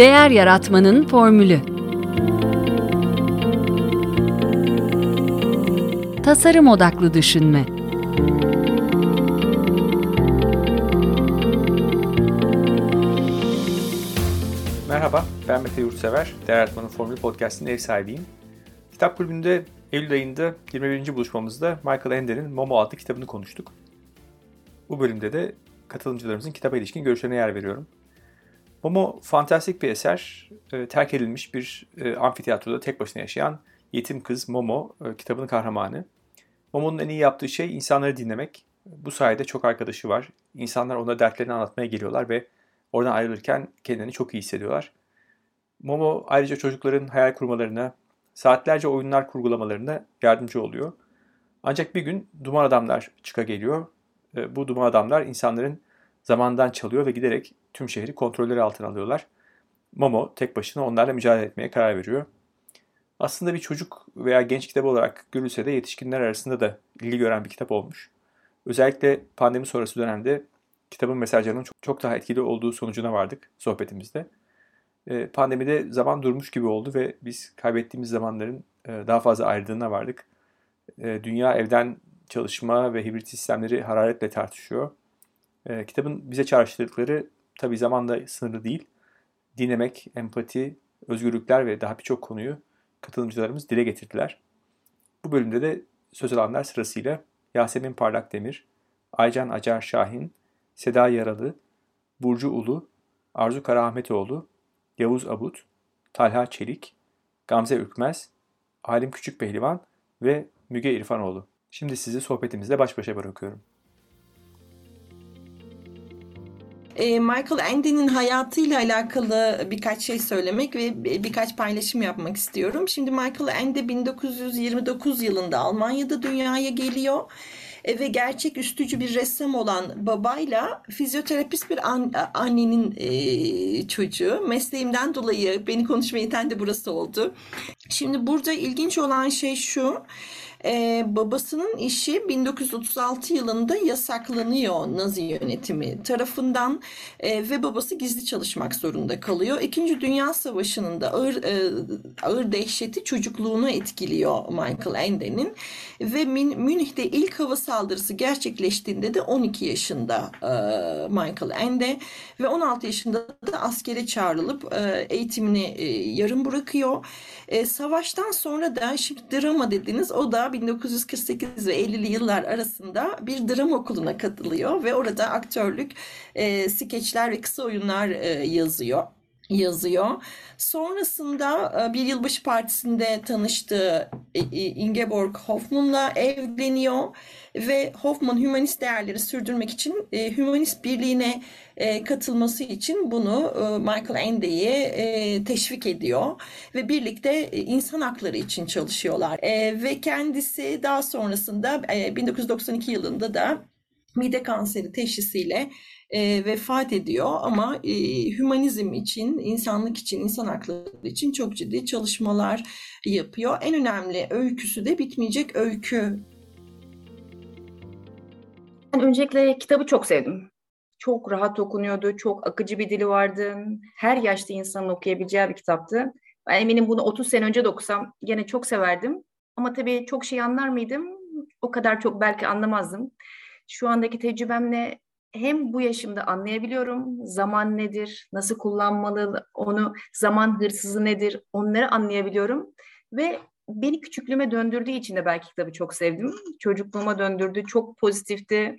Değer Yaratmanın Formülü Tasarım Odaklı Düşünme Merhaba, ben Mete Yurtsever. Değer Yaratmanın Formülü Podcast'in ev sahibiyim. Kitap kulübünde Eylül ayında 21. buluşmamızda Michael Ender'in Momo adlı kitabını konuştuk. Bu bölümde de katılımcılarımızın kitaba ilişkin görüşlerine yer veriyorum. Momo fantastik bir eser. E, terk edilmiş bir e, amfiteyatroda tek başına yaşayan yetim kız Momo e, kitabın kahramanı. Momo'nun en iyi yaptığı şey insanları dinlemek. Bu sayede çok arkadaşı var. İnsanlar ona dertlerini anlatmaya geliyorlar ve oradan ayrılırken kendini çok iyi hissediyorlar. Momo ayrıca çocukların hayal kurmalarına, saatlerce oyunlar kurgulamalarına yardımcı oluyor. Ancak bir gün duman adamlar çıka geliyor. E, bu duman adamlar insanların zamandan çalıyor ve giderek tüm şehri kontrolleri altına alıyorlar. Momo tek başına onlarla mücadele etmeye karar veriyor. Aslında bir çocuk veya genç kitabı olarak görülse de yetişkinler arasında da ilgi gören bir kitap olmuş. Özellikle pandemi sonrası dönemde kitabın mesajlarının çok daha etkili olduğu sonucuna vardık sohbetimizde. Ee, pandemide zaman durmuş gibi oldu ve biz kaybettiğimiz zamanların e, daha fazla ayrıldığına vardık. Ee, dünya evden çalışma ve hibrit sistemleri hararetle tartışıyor. Ee, kitabın bize çağrıştırdıkları tabi zamanla sınırlı değil. Dinlemek, empati, özgürlükler ve daha birçok konuyu katılımcılarımız dile getirdiler. Bu bölümde de söz alanlar sırasıyla Yasemin Parlak Demir, Aycan Acar Şahin, Seda Yaralı, Burcu Ulu, Arzu Karaahmetoğlu, Yavuz Abut, Talha Çelik, Gamze Ürkmez, Halim Küçük Pehlivan ve Müge İrfanoğlu. Şimdi sizi sohbetimizle baş başa bırakıyorum. Michael Ende'nin hayatıyla alakalı birkaç şey söylemek ve birkaç paylaşım yapmak istiyorum. Şimdi Michael Ende 1929 yılında Almanya'da dünyaya geliyor e, ve gerçek üstücü bir ressam olan babayla fizyoterapist bir an, annenin e, çocuğu. Mesleğimden dolayı beni konuşmaya iten de burası oldu. Şimdi burada ilginç olan şey şu. Ee, babasının işi 1936 yılında yasaklanıyor Nazi yönetimi tarafından e, ve babası gizli çalışmak zorunda kalıyor. İkinci Dünya Savaşı'nın da ağır, e, ağır dehşeti çocukluğunu etkiliyor Michael Ende'nin ve Münih'te ilk hava saldırısı gerçekleştiğinde de 12 yaşında e, Michael Ende ve 16 yaşında da askere çağrılıp e, eğitimini e, yarım bırakıyor. E, savaştan sonra da şimdi drama dediniz o da 1948 ve 50'li yıllar arasında bir drama okuluna katılıyor ve orada aktörlük, e, skeçler ve kısa oyunlar e, yazıyor yazıyor. Sonrasında e, bir yılbaşı partisinde tanıştığı e, e, Ingeborg Hoffman'la evleniyor ve Hoffman hümanist değerleri sürdürmek için hümanist birliğine katılması için bunu Michael Ende'yi teşvik ediyor ve birlikte insan hakları için çalışıyorlar. Ve kendisi daha sonrasında 1992 yılında da mide kanseri teşhisiyle e, vefat ediyor ama e, hümanizm için, insanlık için, insan hakları için çok ciddi çalışmalar yapıyor. En önemli öyküsü de bitmeyecek öykü. Ben öncelikle kitabı çok sevdim. Çok rahat okunuyordu, çok akıcı bir dili vardı. Her yaşta insanın okuyabileceği bir kitaptı. Ben eminim bunu 30 sene önce de okusam gene çok severdim. Ama tabii çok şey anlar mıydım? O kadar çok belki anlamazdım. Şu andaki tecrübemle hem bu yaşımda anlayabiliyorum zaman nedir, nasıl kullanmalı onu, zaman hırsızı nedir onları anlayabiliyorum ve beni küçüklüğüme döndürdüğü için de belki kitabı çok sevdim. Çocukluğuma döndürdü, çok pozitifti.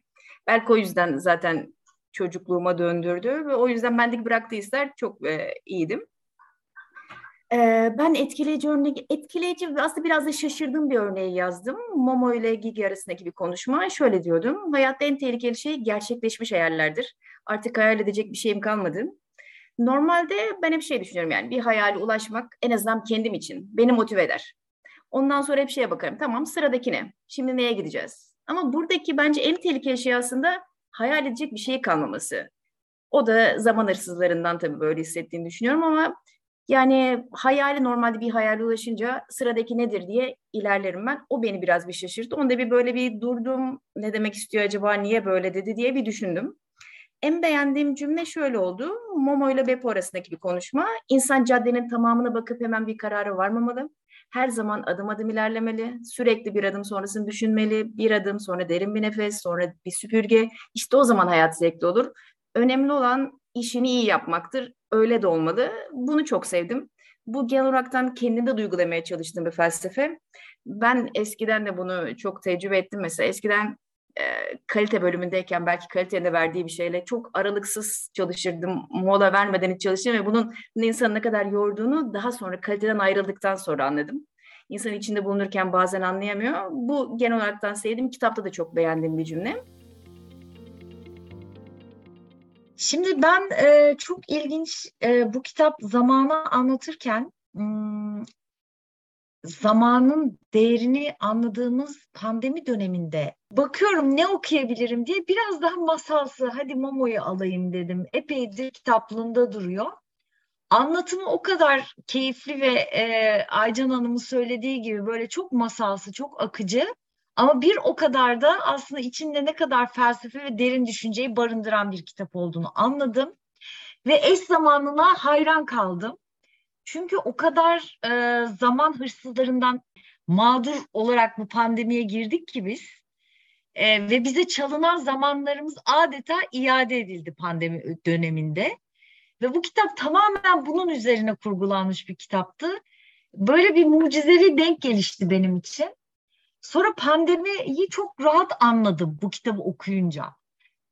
Belki o yüzden zaten çocukluğuma döndürdü ve o yüzden bendeki bıraktığı hisler çok e, iyiydim. Ee, ben etkileyici örnek, etkileyici ve aslında biraz da şaşırdığım bir örneği yazdım. Momo ile Gigi arasındaki bir konuşma. Şöyle diyordum, hayatta en tehlikeli şey gerçekleşmiş hayallerdir. Artık hayal edecek bir şeyim kalmadı. Normalde ben hep şey düşünüyorum yani bir hayale ulaşmak en azından kendim için beni motive eder. Ondan sonra hep şeye bakarım. Tamam sıradaki ne? Şimdi neye gideceğiz? Ama buradaki bence en tehlikeli şey aslında hayal edecek bir şey kalmaması. O da zaman hırsızlarından tabii böyle hissettiğini düşünüyorum ama yani hayali normalde bir hayale ulaşınca sıradaki nedir diye ilerlerim ben. O beni biraz bir şaşırttı. Onda bir böyle bir durdum. Ne demek istiyor acaba? Niye böyle dedi diye bir düşündüm. en beğendiğim cümle şöyle oldu. Momo ile Beppo arasındaki bir konuşma. İnsan caddenin tamamına bakıp hemen bir karara varmamalı. Her zaman adım adım ilerlemeli. Sürekli bir adım sonrasını düşünmeli. Bir adım sonra derin bir nefes, sonra bir süpürge. İşte o zaman hayat zevkli olur. Önemli olan işini iyi yapmaktır. Öyle de olmalı. Bunu çok sevdim. Bu genel olaraktan kendinde duygulamaya çalıştığım bir felsefe. Ben eskiden de bunu çok tecrübe ettim. Mesela eskiden e, kalite bölümündeyken belki kalitenin verdiği bir şeyle çok aralıksız çalışırdım. Mola vermeden hiç çalışırdım ve bunun insanı ne kadar yorduğunu daha sonra kaliteden ayrıldıktan sonra anladım. İnsan içinde bulunurken bazen anlayamıyor. Bu genel olaraktan sevdiğim kitapta da çok beğendiğim bir cümle. Şimdi ben e, çok ilginç e, bu kitap zamanı anlatırken hmm, zamanın değerini anladığımız pandemi döneminde bakıyorum ne okuyabilirim diye biraz daha masalsı hadi Momo'yu alayım dedim. Epeydir kitaplığında duruyor. Anlatımı o kadar keyifli ve e, Aycan Hanım'ın söylediği gibi böyle çok masalsı, çok akıcı. Ama bir o kadar da aslında içinde ne kadar felsefe ve derin düşünceyi barındıran bir kitap olduğunu anladım. Ve eş zamanına hayran kaldım. Çünkü o kadar e, zaman hırsızlarından mağdur olarak bu pandemiye girdik ki biz. E, ve bize çalınan zamanlarımız adeta iade edildi pandemi döneminde. Ve bu kitap tamamen bunun üzerine kurgulanmış bir kitaptı. Böyle bir mucizevi denk gelişti benim için. Sonra pandemiyi çok rahat anladım bu kitabı okuyunca.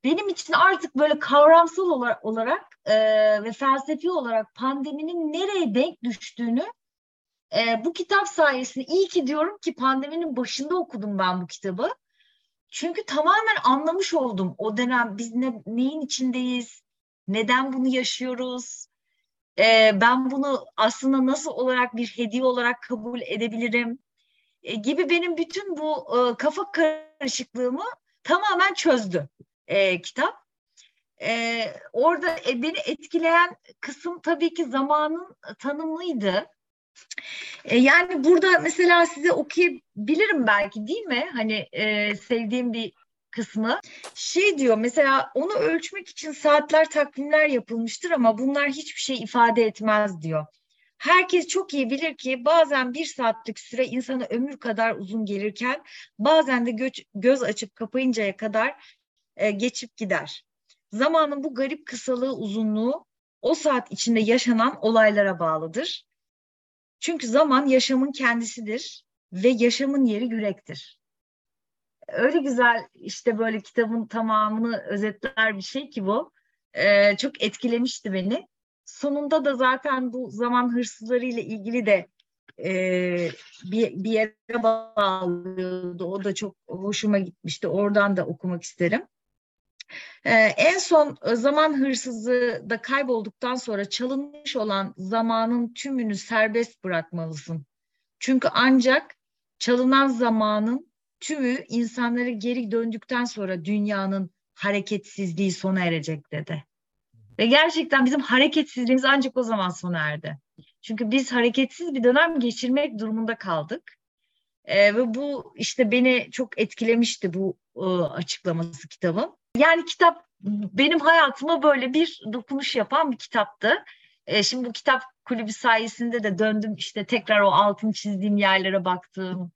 Benim için artık böyle kavramsal olarak, olarak e, ve felsefi olarak pandeminin nereye denk düştüğünü e, bu kitap sayesinde iyi ki diyorum ki pandeminin başında okudum ben bu kitabı. Çünkü tamamen anlamış oldum o dönem biz ne, neyin içindeyiz, neden bunu yaşıyoruz, e, ben bunu aslında nasıl olarak bir hediye olarak kabul edebilirim e, gibi benim bütün bu e, kafa karışıklığımı tamamen çözdü e, kitap. E, orada e, beni etkileyen kısım tabii ki zamanın tanımıydı. E, yani burada mesela size okuyabilirim belki değil mi? Hani e, sevdiğim bir kısmı. Şey diyor mesela onu ölçmek için saatler takvimler yapılmıştır ama bunlar hiçbir şey ifade etmez diyor. Herkes çok iyi bilir ki bazen bir saatlik süre insana ömür kadar uzun gelirken bazen de göç, göz açıp kapayıncaya kadar e, geçip gider. Zamanın bu garip kısalığı uzunluğu o saat içinde yaşanan olaylara bağlıdır. Çünkü zaman yaşamın kendisidir ve yaşamın yeri yürektir. Öyle güzel işte böyle kitabın tamamını özetler bir şey ki bu. Ee, çok etkilemişti beni sonunda da zaten bu zaman hırsızları ile ilgili de e, bir, bir yere bağlıyordu. O da çok hoşuma gitmişti. Oradan da okumak isterim. Ee, en son zaman hırsızı da kaybolduktan sonra çalınmış olan zamanın tümünü serbest bırakmalısın. Çünkü ancak çalınan zamanın tümü insanları geri döndükten sonra dünyanın hareketsizliği sona erecek dedi. Ve gerçekten bizim hareketsizliğimiz ancak o zaman sona erdi. Çünkü biz hareketsiz bir dönem geçirmek durumunda kaldık. E, ve bu işte beni çok etkilemişti bu e, açıklaması kitabın. Yani kitap benim hayatıma böyle bir dokunuş yapan bir kitaptı. E, şimdi bu kitap kulübü sayesinde de döndüm işte tekrar o altın çizdiğim yerlere baktım.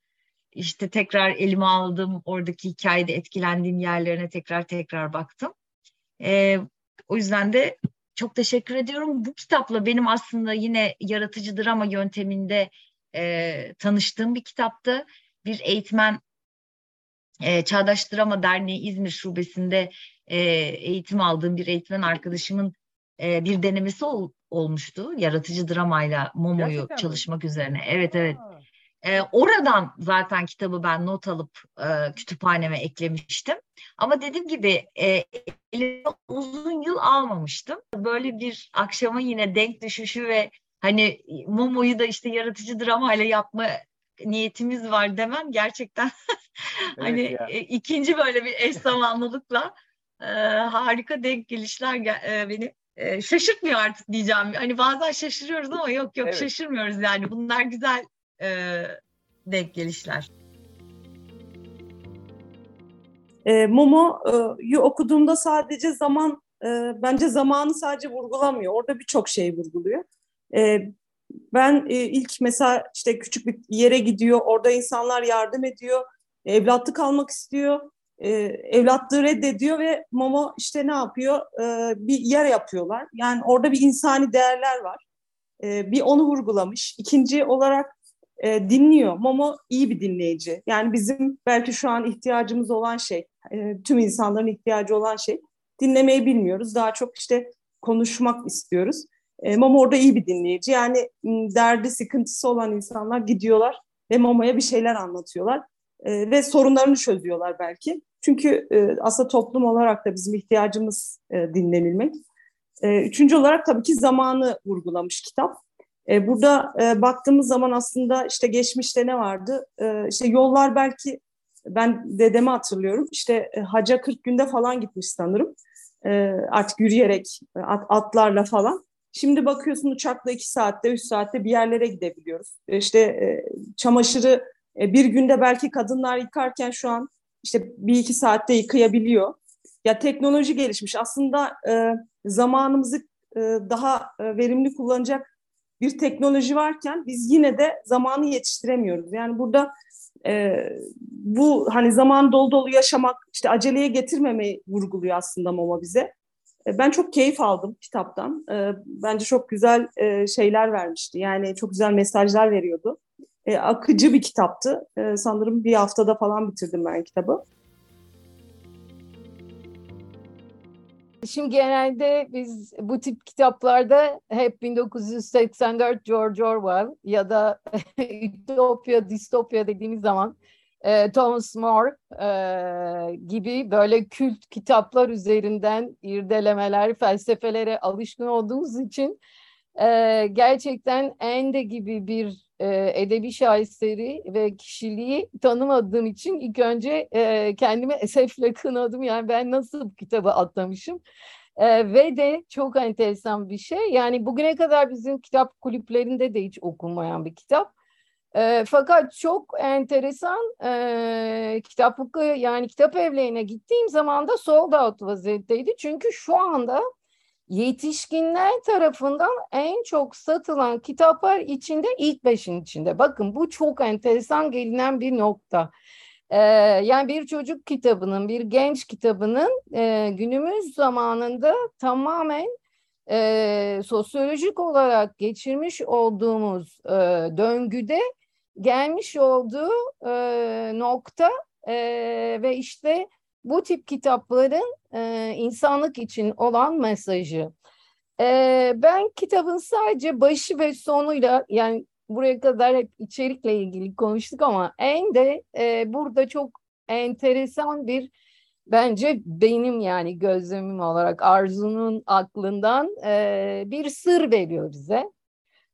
İşte tekrar elime aldım oradaki hikayede etkilendiğim yerlerine tekrar tekrar baktım. E, o yüzden de çok teşekkür ediyorum. Bu kitapla benim aslında yine yaratıcı drama yönteminde e, tanıştığım bir kitaptı. Bir eğitmen e, Çağdaş Drama Derneği İzmir Şubesi'nde e, eğitim aldığım bir eğitmen arkadaşımın e, bir denemesi ol, olmuştu. Yaratıcı dramayla Momo'yu Gerçekten çalışmak mi? üzerine. Evet evet. E, oradan zaten kitabı ben not alıp e, kütüphaneme eklemiştim. Ama dediğim gibi e, uzun yıl almamıştım. Böyle bir akşama yine denk düşüşü ve hani Momo'yu da işte yaratıcı dramayla yapma niyetimiz var demem gerçekten hani e, ikinci böyle bir eş zamanlılıkla e, harika denk gelişler e, beni e, şaşırtmıyor artık diyeceğim. Hani bazen şaşırıyoruz ama yok yok evet. şaşırmıyoruz yani. Bunlar güzel e, denk gelişler. E, Momo'yu okuduğumda sadece zaman e, bence zamanı sadece vurgulamıyor. Orada birçok şey vurguluyor. E, ben e, ilk mesela işte küçük bir yere gidiyor, orada insanlar yardım ediyor, evlatlık almak istiyor, e, evlatlığı reddediyor ve Momo işte ne yapıyor? E, bir yer yapıyorlar. Yani orada bir insani değerler var. E, bir onu vurgulamış. İkinci olarak e, dinliyor. Momo iyi bir dinleyici. Yani bizim belki şu an ihtiyacımız olan şey, e, tüm insanların ihtiyacı olan şey dinlemeyi bilmiyoruz. Daha çok işte konuşmak istiyoruz. E, Momo orada iyi bir dinleyici. Yani derdi, sıkıntısı olan insanlar gidiyorlar ve Momo'ya bir şeyler anlatıyorlar. E, ve sorunlarını çözüyorlar belki. Çünkü e, aslında toplum olarak da bizim ihtiyacımız e, dinlenilmek. E, üçüncü olarak tabii ki zamanı vurgulamış kitap. E, burada baktığımız zaman aslında işte geçmişte ne vardı? E, işte yollar belki ben dedemi hatırlıyorum. İşte e, haca 40 günde falan gitmiş sanırım. E, artık yürüyerek, at, atlarla falan. Şimdi bakıyorsun uçakla 2 saatte, 3 saatte bir yerlere gidebiliyoruz. İşte çamaşırı e, bir günde belki kadınlar yıkarken şu an işte bir iki saatte yıkayabiliyor. Ya teknoloji gelişmiş. Aslında e, zamanımızı e, daha e, verimli kullanacak bir teknoloji varken biz yine de zamanı yetiştiremiyoruz. Yani burada e, bu hani zaman dolu dolu yaşamak, işte aceleye getirmemeyi vurguluyor aslında Moma bize. E, ben çok keyif aldım kitaptan. E, bence çok güzel e, şeyler vermişti. Yani çok güzel mesajlar veriyordu. E, akıcı bir kitaptı. E, sanırım bir haftada falan bitirdim ben kitabı. Şimdi genelde biz bu tip kitaplarda hep 1984 George Orwell ya da Ütopya, Distopya dediğimiz zaman e, Thomas More e, gibi böyle kült kitaplar üzerinden irdelemeler, felsefelere alışkın olduğumuz için e, gerçekten Ende gibi bir e, edebi şaheseri ve kişiliği tanımadığım için ilk önce e, kendimi esefle kınadım. Yani ben nasıl bu kitabı atlamışım? E, ve de çok enteresan bir şey. Yani bugüne kadar bizim kitap kulüplerinde de hiç okunmayan bir kitap. E, fakat çok enteresan e, kitap yani kitap evlerine gittiğim zaman da sold out vaziyetteydi. Çünkü şu anda yetişkinler tarafından en çok satılan kitaplar içinde ilk beşin içinde. Bakın bu çok enteresan gelinen bir nokta. Ee, yani bir çocuk kitabının, bir genç kitabının e, günümüz zamanında tamamen e, sosyolojik olarak geçirmiş olduğumuz e, döngüde gelmiş olduğu e, nokta e, ve işte bu tip kitapların e, insanlık için olan mesajı. E, ben kitabın sadece başı ve sonuyla yani buraya kadar hep içerikle ilgili konuştuk ama en de e, burada çok enteresan bir bence benim yani gözlemim olarak Arzu'nun aklından e, bir sır veriyor bize.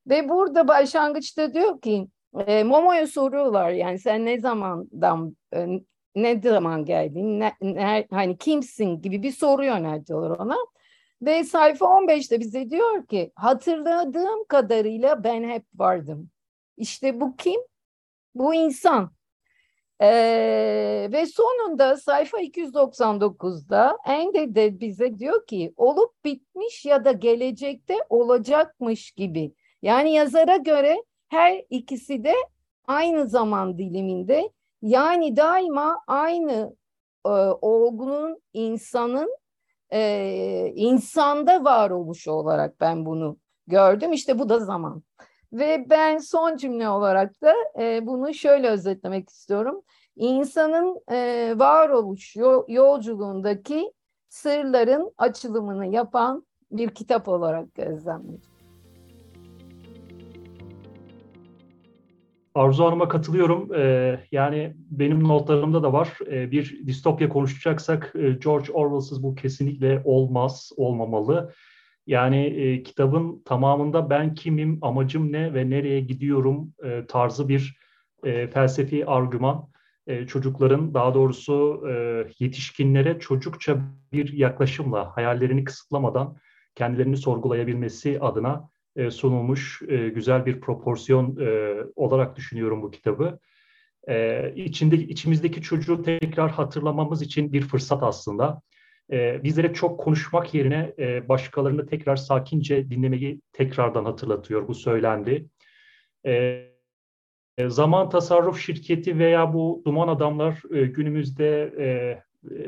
Ve burada başlangıçta diyor ki e, Momo'ya soruyorlar yani sen ne zamandan e, ne zaman geldin, ne, ne, hani kimsin gibi bir soru yöneltiyorlar ona. Ve sayfa 15'te bize diyor ki hatırladığım kadarıyla ben hep vardım. İşte bu kim? Bu insan. Ee, ve sonunda sayfa 299'da Ende de bize diyor ki olup bitmiş ya da gelecekte olacakmış gibi. Yani yazara göre her ikisi de aynı zaman diliminde yani daima aynı e, olgunun insanın e, insanda varoluşu olarak ben bunu gördüm. İşte bu da zaman. Ve ben son cümle olarak da e, bunu şöyle özetlemek istiyorum. İnsanın e, varoluş yolculuğundaki sırların açılımını yapan bir kitap olarak gözlemledim. Arzu Hanım'a katılıyorum. Ee, yani benim notlarımda da var. Ee, bir distopya konuşacaksak e, George Orwell'sız bu kesinlikle olmaz, olmamalı. Yani e, kitabın tamamında ben kimim, amacım ne ve nereye gidiyorum e, tarzı bir e, felsefi argüman. E, çocukların daha doğrusu e, yetişkinlere çocukça bir yaklaşımla, hayallerini kısıtlamadan kendilerini sorgulayabilmesi adına e, sunulmuş e, güzel bir proporsiyon e, olarak düşünüyorum bu kitabı. E, içinde içimizdeki çocuğu tekrar hatırlamamız için bir fırsat aslında. e, bizlere çok konuşmak yerine başkalarını tekrar sakince dinlemeyi tekrardan hatırlatıyor. Bu söylendi. Zaman tasarruf şirketi veya bu duman adamlar günümüzde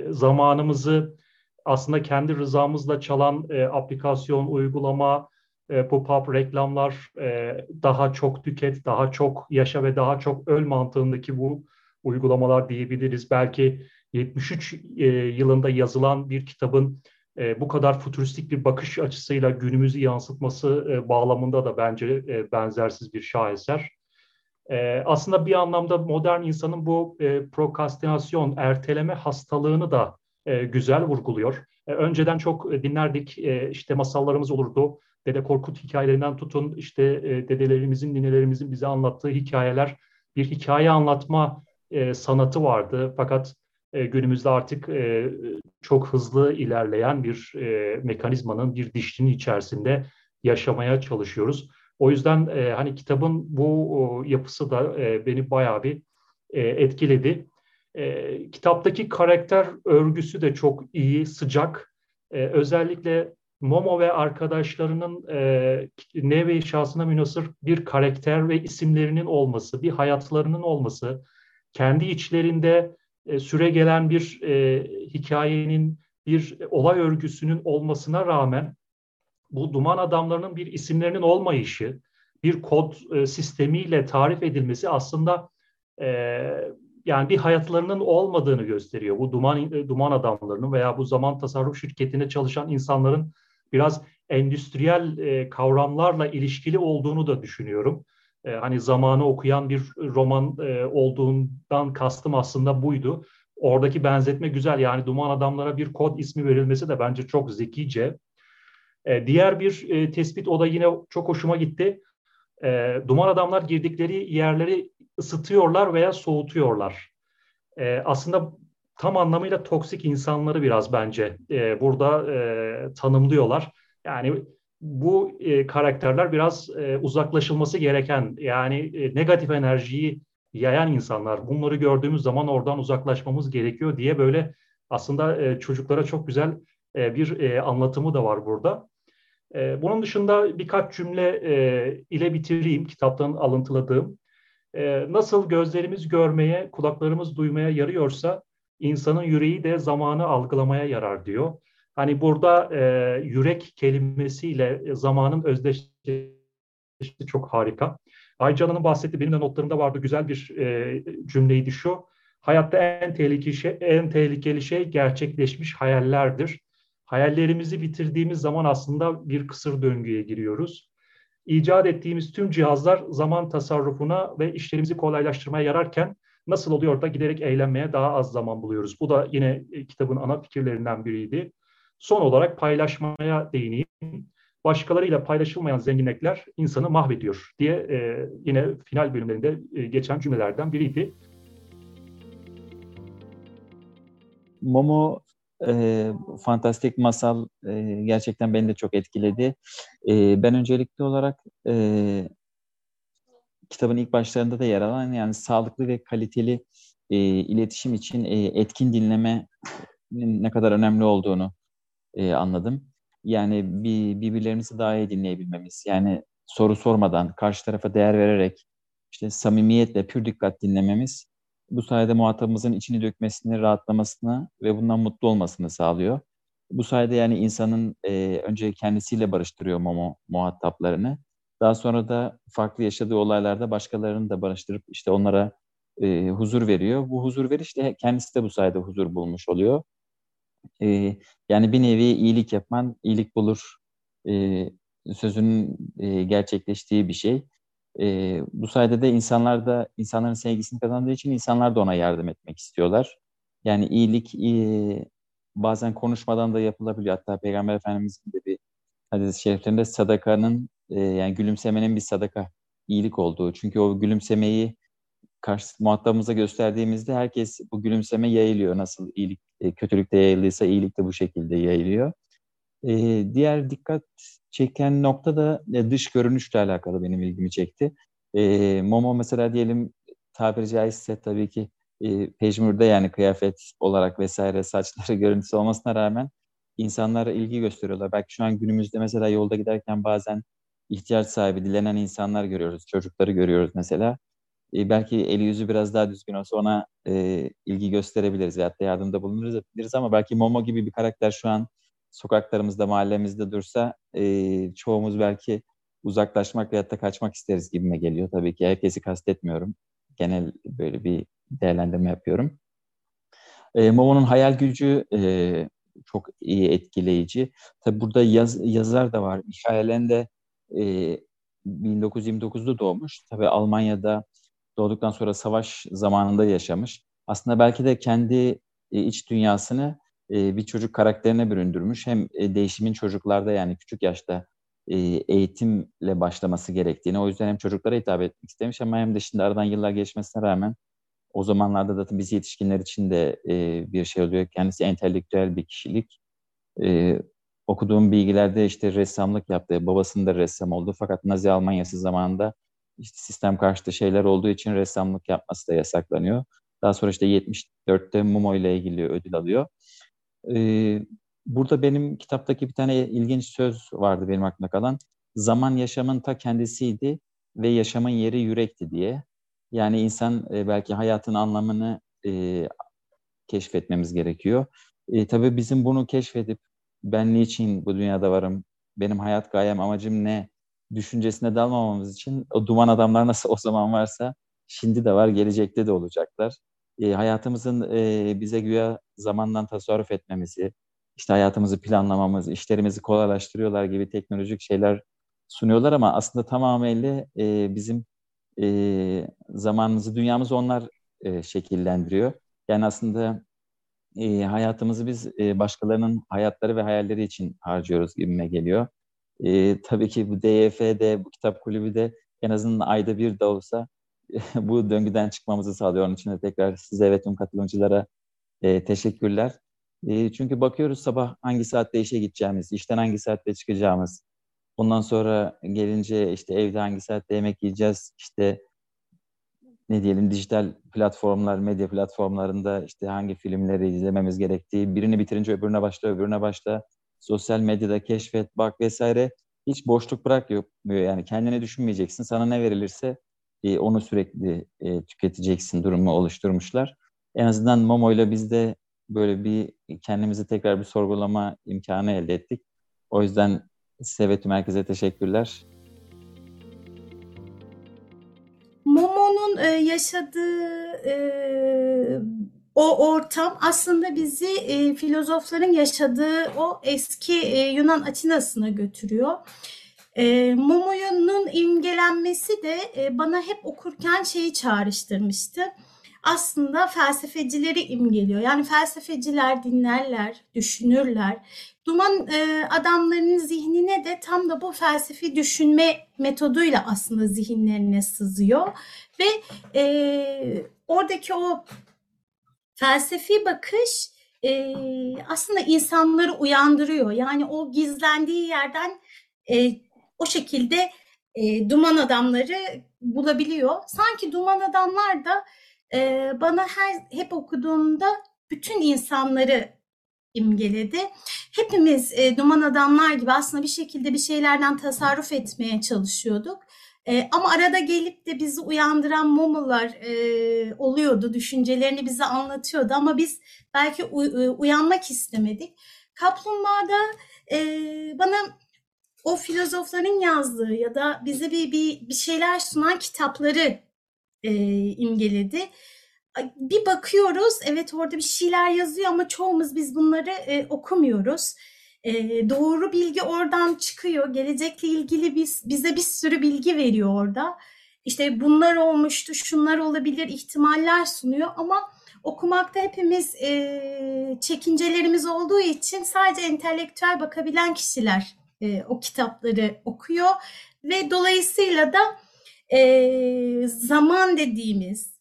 zamanımızı aslında kendi rızamızla çalan e, aplikasyon, uygulama, pop-up reklamlar, e, daha çok tüket, daha çok yaşa ve daha çok öl mantığındaki bu uygulamalar diyebiliriz. Belki 73 e, yılında yazılan bir kitabın e, bu kadar futuristik bir bakış açısıyla günümüzü yansıtması e, bağlamında da bence e, benzersiz bir şaheser. E, aslında bir anlamda modern insanın bu e, prokrastinasyon, erteleme hastalığını da e, güzel vurguluyor. E, önceden çok dinlerdik, e, işte masallarımız olurdu. Dede Korkut hikayelerinden tutun, işte e, dedelerimizin, ninelerimizin bize anlattığı hikayeler, bir hikaye anlatma e, sanatı vardı. Fakat e, günümüzde artık e, çok hızlı ilerleyen bir e, mekanizmanın, bir dişlinin içerisinde yaşamaya çalışıyoruz. O yüzden e, hani kitabın bu o, yapısı da e, beni bayağı bir e, etkiledi. E, kitaptaki karakter örgüsü de çok iyi, sıcak. E, özellikle Momo ve arkadaşlarının e, nevi şahsına münasır bir karakter ve isimlerinin olması, bir hayatlarının olması, kendi içlerinde e, süre gelen bir e, hikayenin, bir olay örgüsünün olmasına rağmen bu duman adamlarının bir isimlerinin olmayışı, bir kod e, sistemiyle tarif edilmesi aslında e, yani bir hayatlarının olmadığını gösteriyor. Bu duman e, duman adamlarının veya bu zaman tasarruf şirketinde çalışan insanların biraz endüstriyel e, kavramlarla ilişkili olduğunu da düşünüyorum. E, hani zamanı okuyan bir roman e, olduğundan kastım aslında buydu. Oradaki benzetme güzel yani duman adamlara bir kod ismi verilmesi de bence çok zekice. Diğer bir tespit o da yine çok hoşuma gitti. Duman adamlar girdikleri yerleri ısıtıyorlar veya soğutuyorlar. Aslında tam anlamıyla toksik insanları biraz bence e, burada e, tanımlıyorlar. Yani bu e, karakterler biraz e, uzaklaşılması gereken yani e, negatif enerjiyi yayan insanlar. Bunları gördüğümüz zaman oradan uzaklaşmamız gerekiyor diye böyle aslında e, çocuklara çok güzel e, bir e, anlatımı da var burada. E, bunun dışında birkaç cümle e, ile bitireyim kitaptan alıntıladığım. E, nasıl gözlerimiz görmeye, kulaklarımız duymaya yarıyorsa insanın yüreği de zamanı algılamaya yarar diyor. Hani burada e, yürek kelimesiyle zamanın özdeşleşmesi çok harika. Aycan'ın bahsettiği benim de notlarımda vardı güzel bir e, cümleydi şu. Hayatta en tehlikeli şey, en tehlikeli şey gerçekleşmiş hayallerdir. Hayallerimizi bitirdiğimiz zaman aslında bir kısır döngüye giriyoruz. İcat ettiğimiz tüm cihazlar zaman tasarrufuna ve işlerimizi kolaylaştırmaya yararken nasıl oluyor da giderek eğlenmeye daha az zaman buluyoruz. Bu da yine e, kitabın ana fikirlerinden biriydi. Son olarak paylaşmaya değineyim. Başkalarıyla paylaşılmayan zenginlikler insanı mahvediyor diye e, yine final bölümlerinde e, geçen cümlelerden biriydi. Momo e, fantastik masal e, gerçekten beni de çok etkiledi. E, ben öncelikli olarak e, kitabın ilk başlarında da yer alan yani sağlıklı ve kaliteli e, iletişim için e, etkin dinleme ne kadar önemli olduğunu e, anladım. Yani bir, birbirlerimizi daha iyi dinleyebilmemiz. Yani soru sormadan, karşı tarafa değer vererek, işte samimiyetle, pür dikkat dinlememiz bu sayede muhatabımızın içini dökmesini, rahatlamasını ve bundan mutlu olmasını sağlıyor. Bu sayede yani insanın e, önce kendisiyle barıştırıyor Momo muhataplarını. Daha sonra da farklı yaşadığı olaylarda başkalarını da barıştırıp işte onlara e, huzur veriyor. Bu huzur veriş de kendisi de bu sayede huzur bulmuş oluyor. E, yani bir nevi iyilik yapman iyilik bulur e, sözünün e, gerçekleştiği bir şey. E, bu sayede de insanlar da insanların sevgisini kazandığı için insanlar da ona yardım etmek istiyorlar. Yani iyilik e, bazen konuşmadan da yapılabiliyor. Hatta Peygamber Efendimiz'in de bir hadis-i şeriflerinde sadakanın e, yani gülümsemenin bir sadaka iyilik olduğu. Çünkü o gülümsemeyi karşı muhatabımıza gösterdiğimizde herkes bu gülümseme yayılıyor. Nasıl iyilik e, kötülükte yayıldıysa iyilik de bu şekilde yayılıyor. E, diğer dikkat çeken nokta da e, dış görünüşle alakalı benim ilgimi çekti. E, Momo mesela diyelim tabiri caizse tabii ki e, pejmürde yani kıyafet olarak vesaire saçları görüntüsü olmasına rağmen insanlara ilgi gösteriyorlar. Belki şu an günümüzde mesela yolda giderken bazen ihtiyaç sahibi, dilenen insanlar görüyoruz. Çocukları görüyoruz mesela. E, belki eli yüzü biraz daha düzgün olsa ona e, ilgi gösterebiliriz veyahut da yardımda bulunuruz ama belki Momo gibi bir karakter şu an sokaklarımızda, mahallemizde dursa e, çoğumuz belki uzaklaşmak veyahut da kaçmak isteriz gibime geliyor. Tabii ki herkesi kastetmiyorum. Genel böyle bir değerlendirme yapıyorum. E, Momo'nun hayal gücü e, çok iyi etkileyici. Tabii burada yaz, yazar da var. Michael Ende e, 1929'da doğmuş. Tabii Almanya'da doğduktan sonra savaş zamanında yaşamış. Aslında belki de kendi e, iç dünyasını e, bir çocuk karakterine büründürmüş. Hem e, değişimin çocuklarda yani küçük yaşta eğitimle başlaması gerektiğini, o yüzden hem çocuklara hitap etmek istemiş ama hem de şimdi aradan yıllar geçmesine rağmen o zamanlarda da biz yetişkinler için de bir şey oluyor. Kendisi entelektüel bir kişilik. Okuduğum bilgilerde işte ressamlık yaptığı, babasının da ressam oldu. Fakat Nazi Almanyası zamanında işte sistem karşıtı şeyler olduğu için ressamlık yapması da yasaklanıyor. Daha sonra işte 74'te Mumo ile ilgili ödül alıyor. Ee, burada benim kitaptaki bir tane ilginç söz vardı benim aklımda kalan. Zaman yaşamın ta kendisiydi ve yaşamın yeri yürekti diye. Yani insan e, belki hayatın anlamını e, keşfetmemiz gerekiyor. E, tabii bizim bunu keşfedip ben niçin bu dünyada varım, benim hayat gayem, amacım ne düşüncesine dalmamamız için o duman adamlar nasıl o zaman varsa şimdi de var, gelecekte de olacaklar. E, hayatımızın e, bize güya zamandan tasarruf etmemizi, işte hayatımızı planlamamız, işlerimizi kolaylaştırıyorlar gibi teknolojik şeyler sunuyorlar ama aslında tamamıyla e, bizim e, zamanımızı, dünyamızı onlar e, şekillendiriyor. Yani aslında e, hayatımızı biz e, başkalarının hayatları ve hayalleri için harcıyoruz gibime geliyor. E, tabii ki bu DYF'de, bu kitap kulübü de en azından ayda bir de olsa bu döngüden çıkmamızı sağlıyor. Onun için de tekrar size ve tüm katılımcılara e, teşekkürler. E, çünkü bakıyoruz sabah hangi saatte işe gideceğimiz, işten hangi saatte çıkacağımız, ondan sonra gelince işte evde hangi saatte yemek yiyeceğiz, işte ne diyelim dijital platformlar, medya platformlarında işte hangi filmleri izlememiz gerektiği, birini bitirince öbürüne başla, öbürüne başla, sosyal medyada keşfet, bak vesaire hiç boşluk bırakmıyor. Yani kendine düşünmeyeceksin. Sana ne verilirse e, onu sürekli e, tüketeceksin durumu oluşturmuşlar. En azından Momo ile biz de böyle bir kendimizi tekrar bir sorgulama imkanı elde ettik. O yüzden size ve tüm herkese teşekkürler. Momo'nun e, yaşadığı e, o ortam aslında bizi e, filozofların yaşadığı o eski Yunan Atina'sına götürüyor. E, imgelenmesi de bana hep okurken şeyi çağrıştırmıştı. Aslında felsefecileri imgeliyor. Yani felsefeciler dinlerler, düşünürler. Duman e, adamlarının zihnine de tam da bu felsefi düşünme metoduyla aslında zihinlerine sızıyor. Ve e, oradaki o felsefi bakış e, aslında insanları uyandırıyor. Yani o gizlendiği yerden e, o şekilde e, duman adamları bulabiliyor. Sanki duman adamlar da e, bana her hep okuduğumda bütün insanları imgeledi. Hepimiz e, duman adamlar gibi aslında bir şekilde bir şeylerden tasarruf etmeye çalışıyorduk. E, ama arada gelip de bizi uyandıran momolar e, oluyordu, düşüncelerini bize anlatıyordu ama biz belki uy- uyanmak istemedik. Kaplumbağada e, bana o filozofların yazdığı ya da bize bir, bir, bir şeyler sunan kitapları e, imgeledi. Bir bakıyoruz, evet orada bir şeyler yazıyor ama çoğumuz biz bunları e, okumuyoruz. E, doğru bilgi oradan çıkıyor. Gelecekle ilgili biz, bize bir sürü bilgi veriyor orada. İşte bunlar olmuştu, şunlar olabilir, ihtimaller sunuyor ama okumakta hepimiz e, çekincelerimiz olduğu için sadece entelektüel bakabilen kişiler e, o kitapları okuyor ve dolayısıyla da e, zaman dediğimiz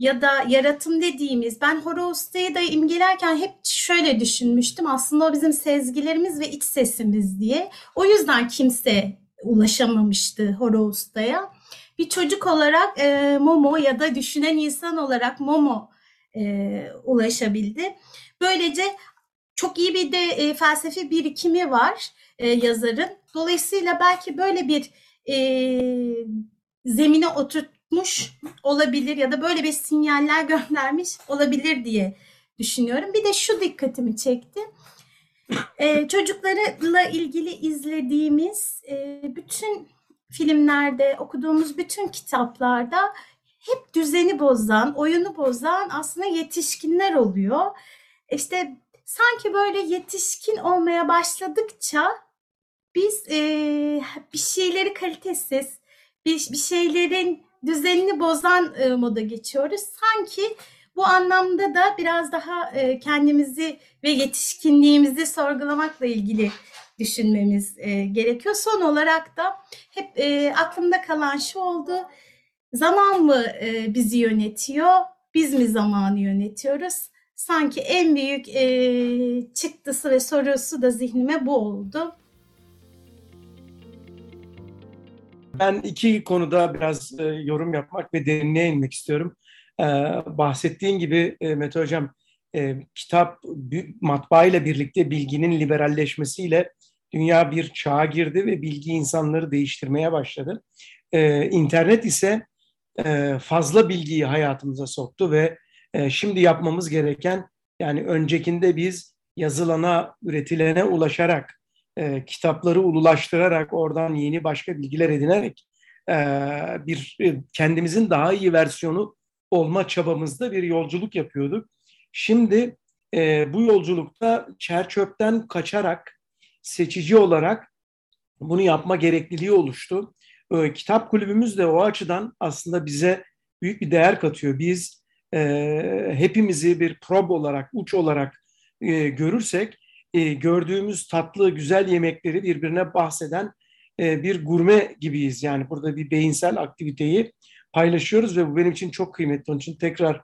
ya da yaratım dediğimiz ben Horos'ta'yı da imgelerken hep şöyle düşünmüştüm aslında o bizim sezgilerimiz ve iç sesimiz diye. O yüzden kimse ulaşamamıştı Horos'ta'ya. Bir çocuk olarak e, Momo ya da düşünen insan olarak Momo e, ulaşabildi. Böylece çok iyi bir de e, felsefi birikimi var e, yazarın. Dolayısıyla belki böyle bir e, zemine oturtmuş olabilir ya da böyle bir sinyaller göndermiş olabilir diye düşünüyorum. Bir de şu dikkatimi çekti. Ee, çocuklarla ilgili izlediğimiz e, bütün filmlerde, okuduğumuz bütün kitaplarda hep düzeni bozan, oyunu bozan aslında yetişkinler oluyor. İşte sanki böyle yetişkin olmaya başladıkça biz e, bir şeyleri kalitesiz, bir, bir şeylerin düzenini bozan e, moda geçiyoruz. Sanki bu anlamda da biraz daha e, kendimizi ve yetişkinliğimizi sorgulamakla ilgili düşünmemiz e, gerekiyor. Son olarak da hep e, aklımda kalan şu oldu. Zaman mı e, bizi yönetiyor, biz mi zamanı yönetiyoruz? Sanki en büyük e, çıktısı ve sorusu da zihnime bu oldu. Ben iki konuda biraz e, yorum yapmak ve derinliğe inmek istiyorum. E, bahsettiğin gibi e, Mete Hocam, e, kitap matbaa ile birlikte bilginin liberalleşmesiyle dünya bir çağa girdi ve bilgi insanları değiştirmeye başladı. E, internet ise e, fazla bilgiyi hayatımıza soktu ve e, şimdi yapmamız gereken yani öncekinde biz yazılana, üretilene ulaşarak, e, kitapları ululaştırarak, oradan yeni başka bilgiler edinerek e, bir e, kendimizin daha iyi versiyonu olma çabamızda bir yolculuk yapıyorduk. Şimdi e, bu yolculukta çerçöpten kaçarak, seçici olarak bunu yapma gerekliliği oluştu. E, kitap kulübümüz de o açıdan aslında bize büyük bir değer katıyor. Biz e, hepimizi bir prob olarak, uç olarak e, görürsek, e, gördüğümüz tatlı, güzel yemekleri birbirine bahseden e, bir gurme gibiyiz. Yani burada bir beyinsel aktiviteyi paylaşıyoruz ve bu benim için çok kıymetli. Onun için tekrar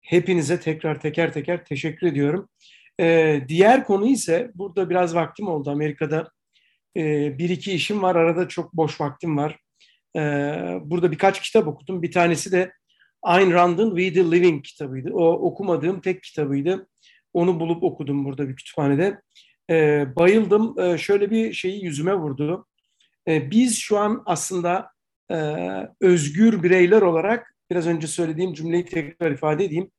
hepinize tekrar teker teker teşekkür ediyorum. E, diğer konu ise burada biraz vaktim oldu. Amerika'da e, bir iki işim var. Arada çok boş vaktim var. E, burada birkaç kitap okudum. Bir tanesi de Ayn Rand'ın We the Living kitabıydı. O okumadığım tek kitabıydı. Onu bulup okudum burada bir kütüphanede. E, bayıldım. E, şöyle bir şeyi yüzüme vurdu. E, biz şu an aslında e, özgür bireyler olarak biraz önce söylediğim cümleyi tekrar ifade edeyim.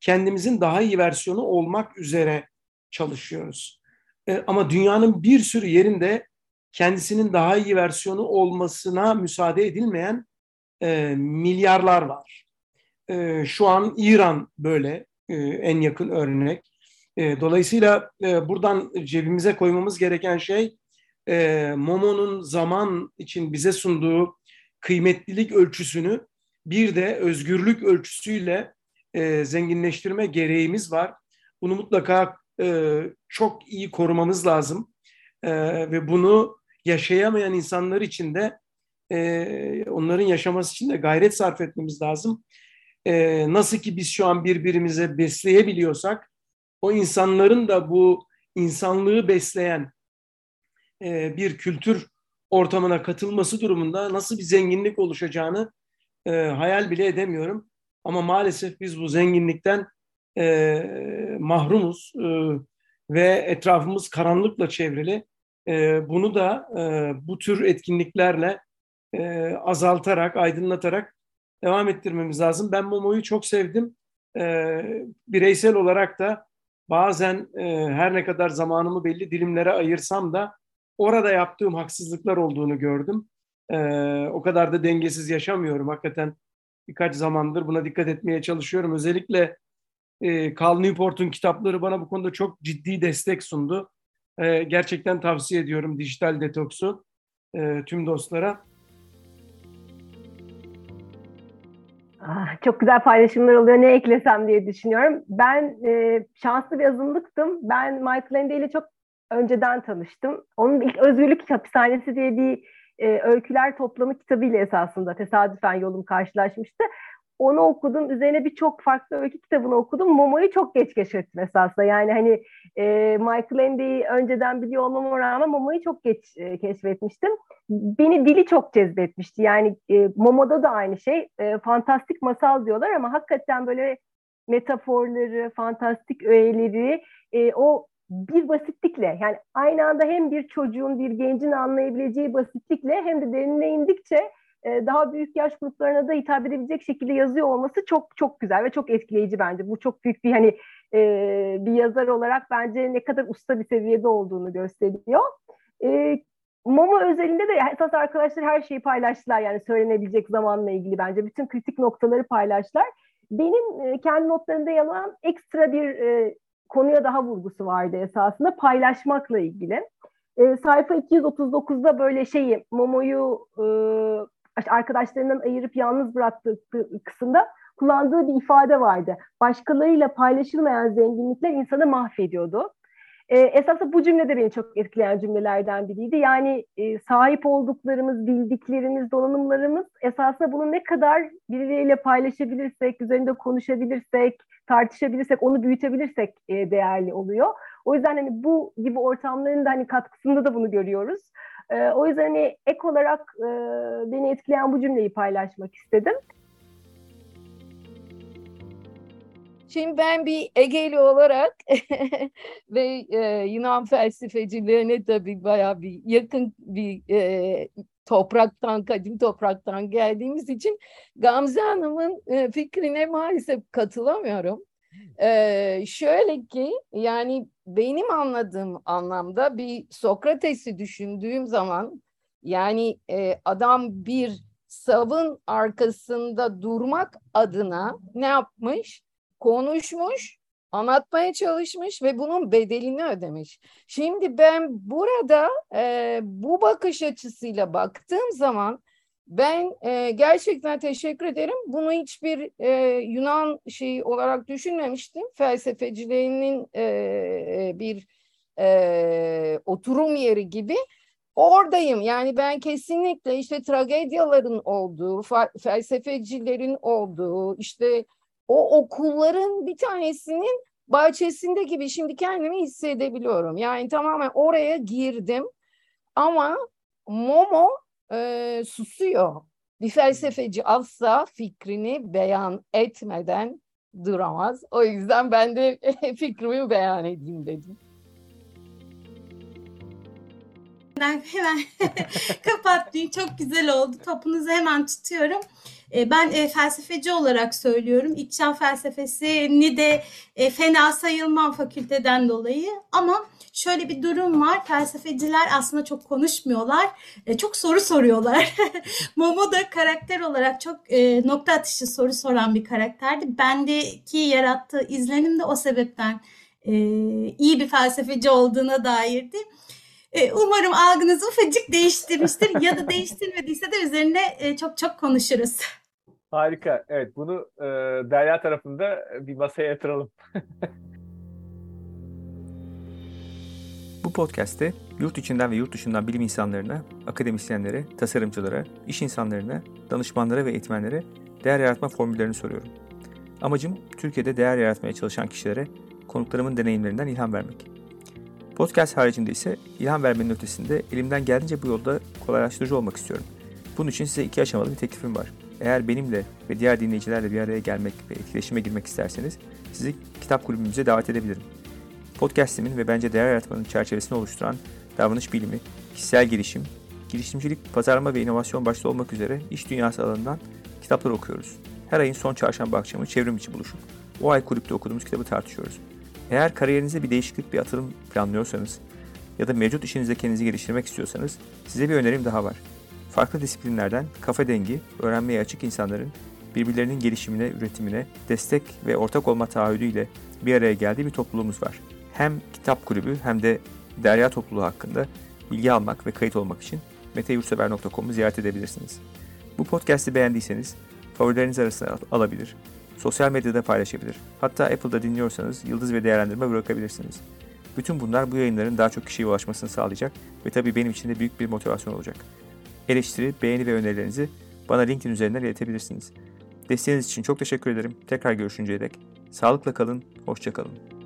Kendimizin daha iyi versiyonu olmak üzere çalışıyoruz. E, ama dünyanın bir sürü yerinde kendisinin daha iyi versiyonu olmasına müsaade edilmeyen e, milyarlar var. E, şu an İran böyle e, en yakın örnek. E, dolayısıyla e, buradan cebimize koymamız gereken şey e, Momo'nun zaman için bize sunduğu kıymetlilik ölçüsünü bir de özgürlük ölçüsüyle e, zenginleştirme gereğimiz var. Bunu mutlaka e, çok iyi korumamız lazım ve bunu yaşayamayan insanlar için de onların yaşaması için de gayret sarf etmemiz lazım. Nasıl ki biz şu an birbirimize besleyebiliyorsak, o insanların da bu insanlığı besleyen e, bir kültür ortamına katılması durumunda nasıl bir zenginlik oluşacağını e, hayal bile edemiyorum. Ama maalesef biz bu zenginlikten e, mahrumuz e, ve etrafımız karanlıkla çevrili. E, bunu da e, bu tür etkinliklerle e, azaltarak, aydınlatarak devam ettirmemiz lazım. Ben Momo'yu çok sevdim. E, bireysel olarak da bazen e, her ne kadar zamanımı belli dilimlere ayırsam da orada yaptığım haksızlıklar olduğunu gördüm. E, o kadar da dengesiz yaşamıyorum. Hakikaten birkaç zamandır buna dikkat etmeye çalışıyorum. Özellikle e, Cal Newport'un kitapları bana bu konuda çok ciddi destek sundu. E, gerçekten tavsiye ediyorum Dijital Detoks'u e, tüm dostlara. Çok güzel paylaşımlar oluyor. Ne eklesem diye düşünüyorum. Ben e, şanslı bir azınlıktım. Ben Michael Ende ile çok önceden tanıştım. Onun ilk Özgürlük Hapishanesi diye bir e, öyküler toplamı kitabıyla esasında tesadüfen yolum karşılaşmıştı. Onu okudum. Üzerine birçok farklı öykü kitabını okudum. Momo'yu çok geç keşfettim esasında. Yani hani e, Michael Ende'yi önceden biliyor olmama rağmen Momo'yu çok geç e, keşfetmiştim. Beni dili çok cezbetmişti. Yani e, Momo'da da aynı şey. E, fantastik masal diyorlar ama hakikaten böyle metaforları, fantastik öğeleri e, o bir basitlikle yani aynı anda hem bir çocuğun bir gencin anlayabileceği basitlikle hem de derinine indikçe e, daha büyük yaş gruplarına da hitap edebilecek şekilde yazıyor olması çok çok güzel ve çok etkileyici bence. Bu çok büyük bir hani e, bir yazar olarak bence ne kadar usta bir seviyede olduğunu gösteriyor. E, Momo özelinde de esas arkadaşlar her şeyi paylaştılar yani söylenebilecek zamanla ilgili bence bütün kritik noktaları paylaştılar. Benim e, kendi notlarımda yer alan ekstra bir e, konuya daha vurgusu vardı esasında paylaşmakla ilgili. E, sayfa 239'da böyle şeyi Momo'yu e, arkadaşlarından ayırıp yalnız bıraktığı kısımda kullandığı bir ifade vardı. Başkalarıyla paylaşılmayan zenginlikler insanı mahvediyordu. E, esasında bu cümle de beni çok etkileyen cümlelerden biriydi. Yani e, sahip olduklarımız, bildiklerimiz, donanımlarımız esasında bunu ne kadar birileriyle paylaşabilirsek, üzerinde konuşabilirsek, tartışabilirsek, onu büyütebilirsek e, değerli oluyor. O yüzden hani bu gibi ortamların da hani katkısında da bunu görüyoruz. E, o yüzden hani ek olarak e, beni etkileyen bu cümleyi paylaşmak istedim. Şimdi ben bir Egeli olarak ve e, Yunan felsefecilerine tabii bayağı bir yakın bir e, topraktan, kadim topraktan geldiğimiz için Gamze Hanım'ın e, fikrine maalesef katılamıyorum. E, şöyle ki yani benim anladığım anlamda bir Sokrates'i düşündüğüm zaman yani e, adam bir savın arkasında durmak adına ne yapmış? konuşmuş, anlatmaya çalışmış ve bunun bedelini ödemiş. Şimdi ben burada e, bu bakış açısıyla baktığım zaman ben e, gerçekten teşekkür ederim. Bunu hiçbir e, Yunan şey olarak düşünmemiştim. Felsefecilerinin e, bir e, oturum yeri gibi. Oradayım yani ben kesinlikle işte tragedyaların olduğu, felsefecilerin olduğu, işte o okulların bir tanesinin bahçesinde gibi şimdi kendimi hissedebiliyorum. Yani tamamen oraya girdim ama Momo e, susuyor. Bir felsefeci asla fikrini beyan etmeden duramaz. O yüzden ben de fikrimi beyan edeyim dedim. Hemen kapattın. Çok güzel oldu. Topunuzu hemen tutuyorum. E, ben e, felsefeci olarak söylüyorum. İçşan felsefesini de e, fena sayılmam fakülteden dolayı. Ama şöyle bir durum var. Felsefeciler aslında çok konuşmuyorlar. Çok soru soruyorlar. Momo da karakter olarak çok nokta atışı soru soran bir karakterdi. Bendeki yarattığı izlenim de o sebepten iyi bir felsefeci olduğuna dairdi. E, umarım algınızı ufacık değiştirmiştir ya da değiştirmediyse de üzerine e, çok çok konuşuruz. Harika. Evet bunu e, Derya tarafında bir masaya yatıralım. Bu podcast'te yurt içinden ve yurt dışından bilim insanlarına, akademisyenlere, tasarımcılara, iş insanlarına, danışmanlara ve eğitmenlere değer yaratma formüllerini soruyorum. Amacım Türkiye'de değer yaratmaya çalışan kişilere konuklarımın deneyimlerinden ilham vermek. Podcast haricinde ise ilham vermenin ötesinde elimden geldiğince bu yolda kolaylaştırıcı olmak istiyorum. Bunun için size iki aşamalı bir teklifim var. Eğer benimle ve diğer dinleyicilerle bir araya gelmek ve etkileşime girmek isterseniz sizi kitap kulübümüze davet edebilirim. Podcast'imin ve bence değer yaratmanın çerçevesini oluşturan davranış bilimi, kişisel gelişim, girişimcilik, pazarlama ve inovasyon başta olmak üzere iş dünyası alanından kitaplar okuyoruz. Her ayın son çarşamba akşamı çevrim içi buluşup o ay kulüpte okuduğumuz kitabı tartışıyoruz. Eğer kariyerinize bir değişiklik, bir atılım planlıyorsanız ya da mevcut işinizde kendinizi geliştirmek istiyorsanız size bir önerim daha var. Farklı disiplinlerden kafa dengi, öğrenmeye açık insanların birbirlerinin gelişimine, üretimine destek ve ortak olma taahhüdüyle bir araya geldiği bir topluluğumuz var. Hem kitap kulübü hem de Derya topluluğu hakkında bilgi almak ve kayıt olmak için meteyurtsever.com'u ziyaret edebilirsiniz. Bu podcast'i beğendiyseniz favorileriniz arasına alabilir, sosyal medyada paylaşabilir. Hatta Apple'da dinliyorsanız yıldız ve değerlendirme bırakabilirsiniz. Bütün bunlar bu yayınların daha çok kişiye ulaşmasını sağlayacak ve tabii benim için de büyük bir motivasyon olacak. Eleştiri, beğeni ve önerilerinizi bana LinkedIn üzerinden iletebilirsiniz. Desteğiniz için çok teşekkür ederim. Tekrar görüşünceye dek. Sağlıkla kalın, hoşça kalın.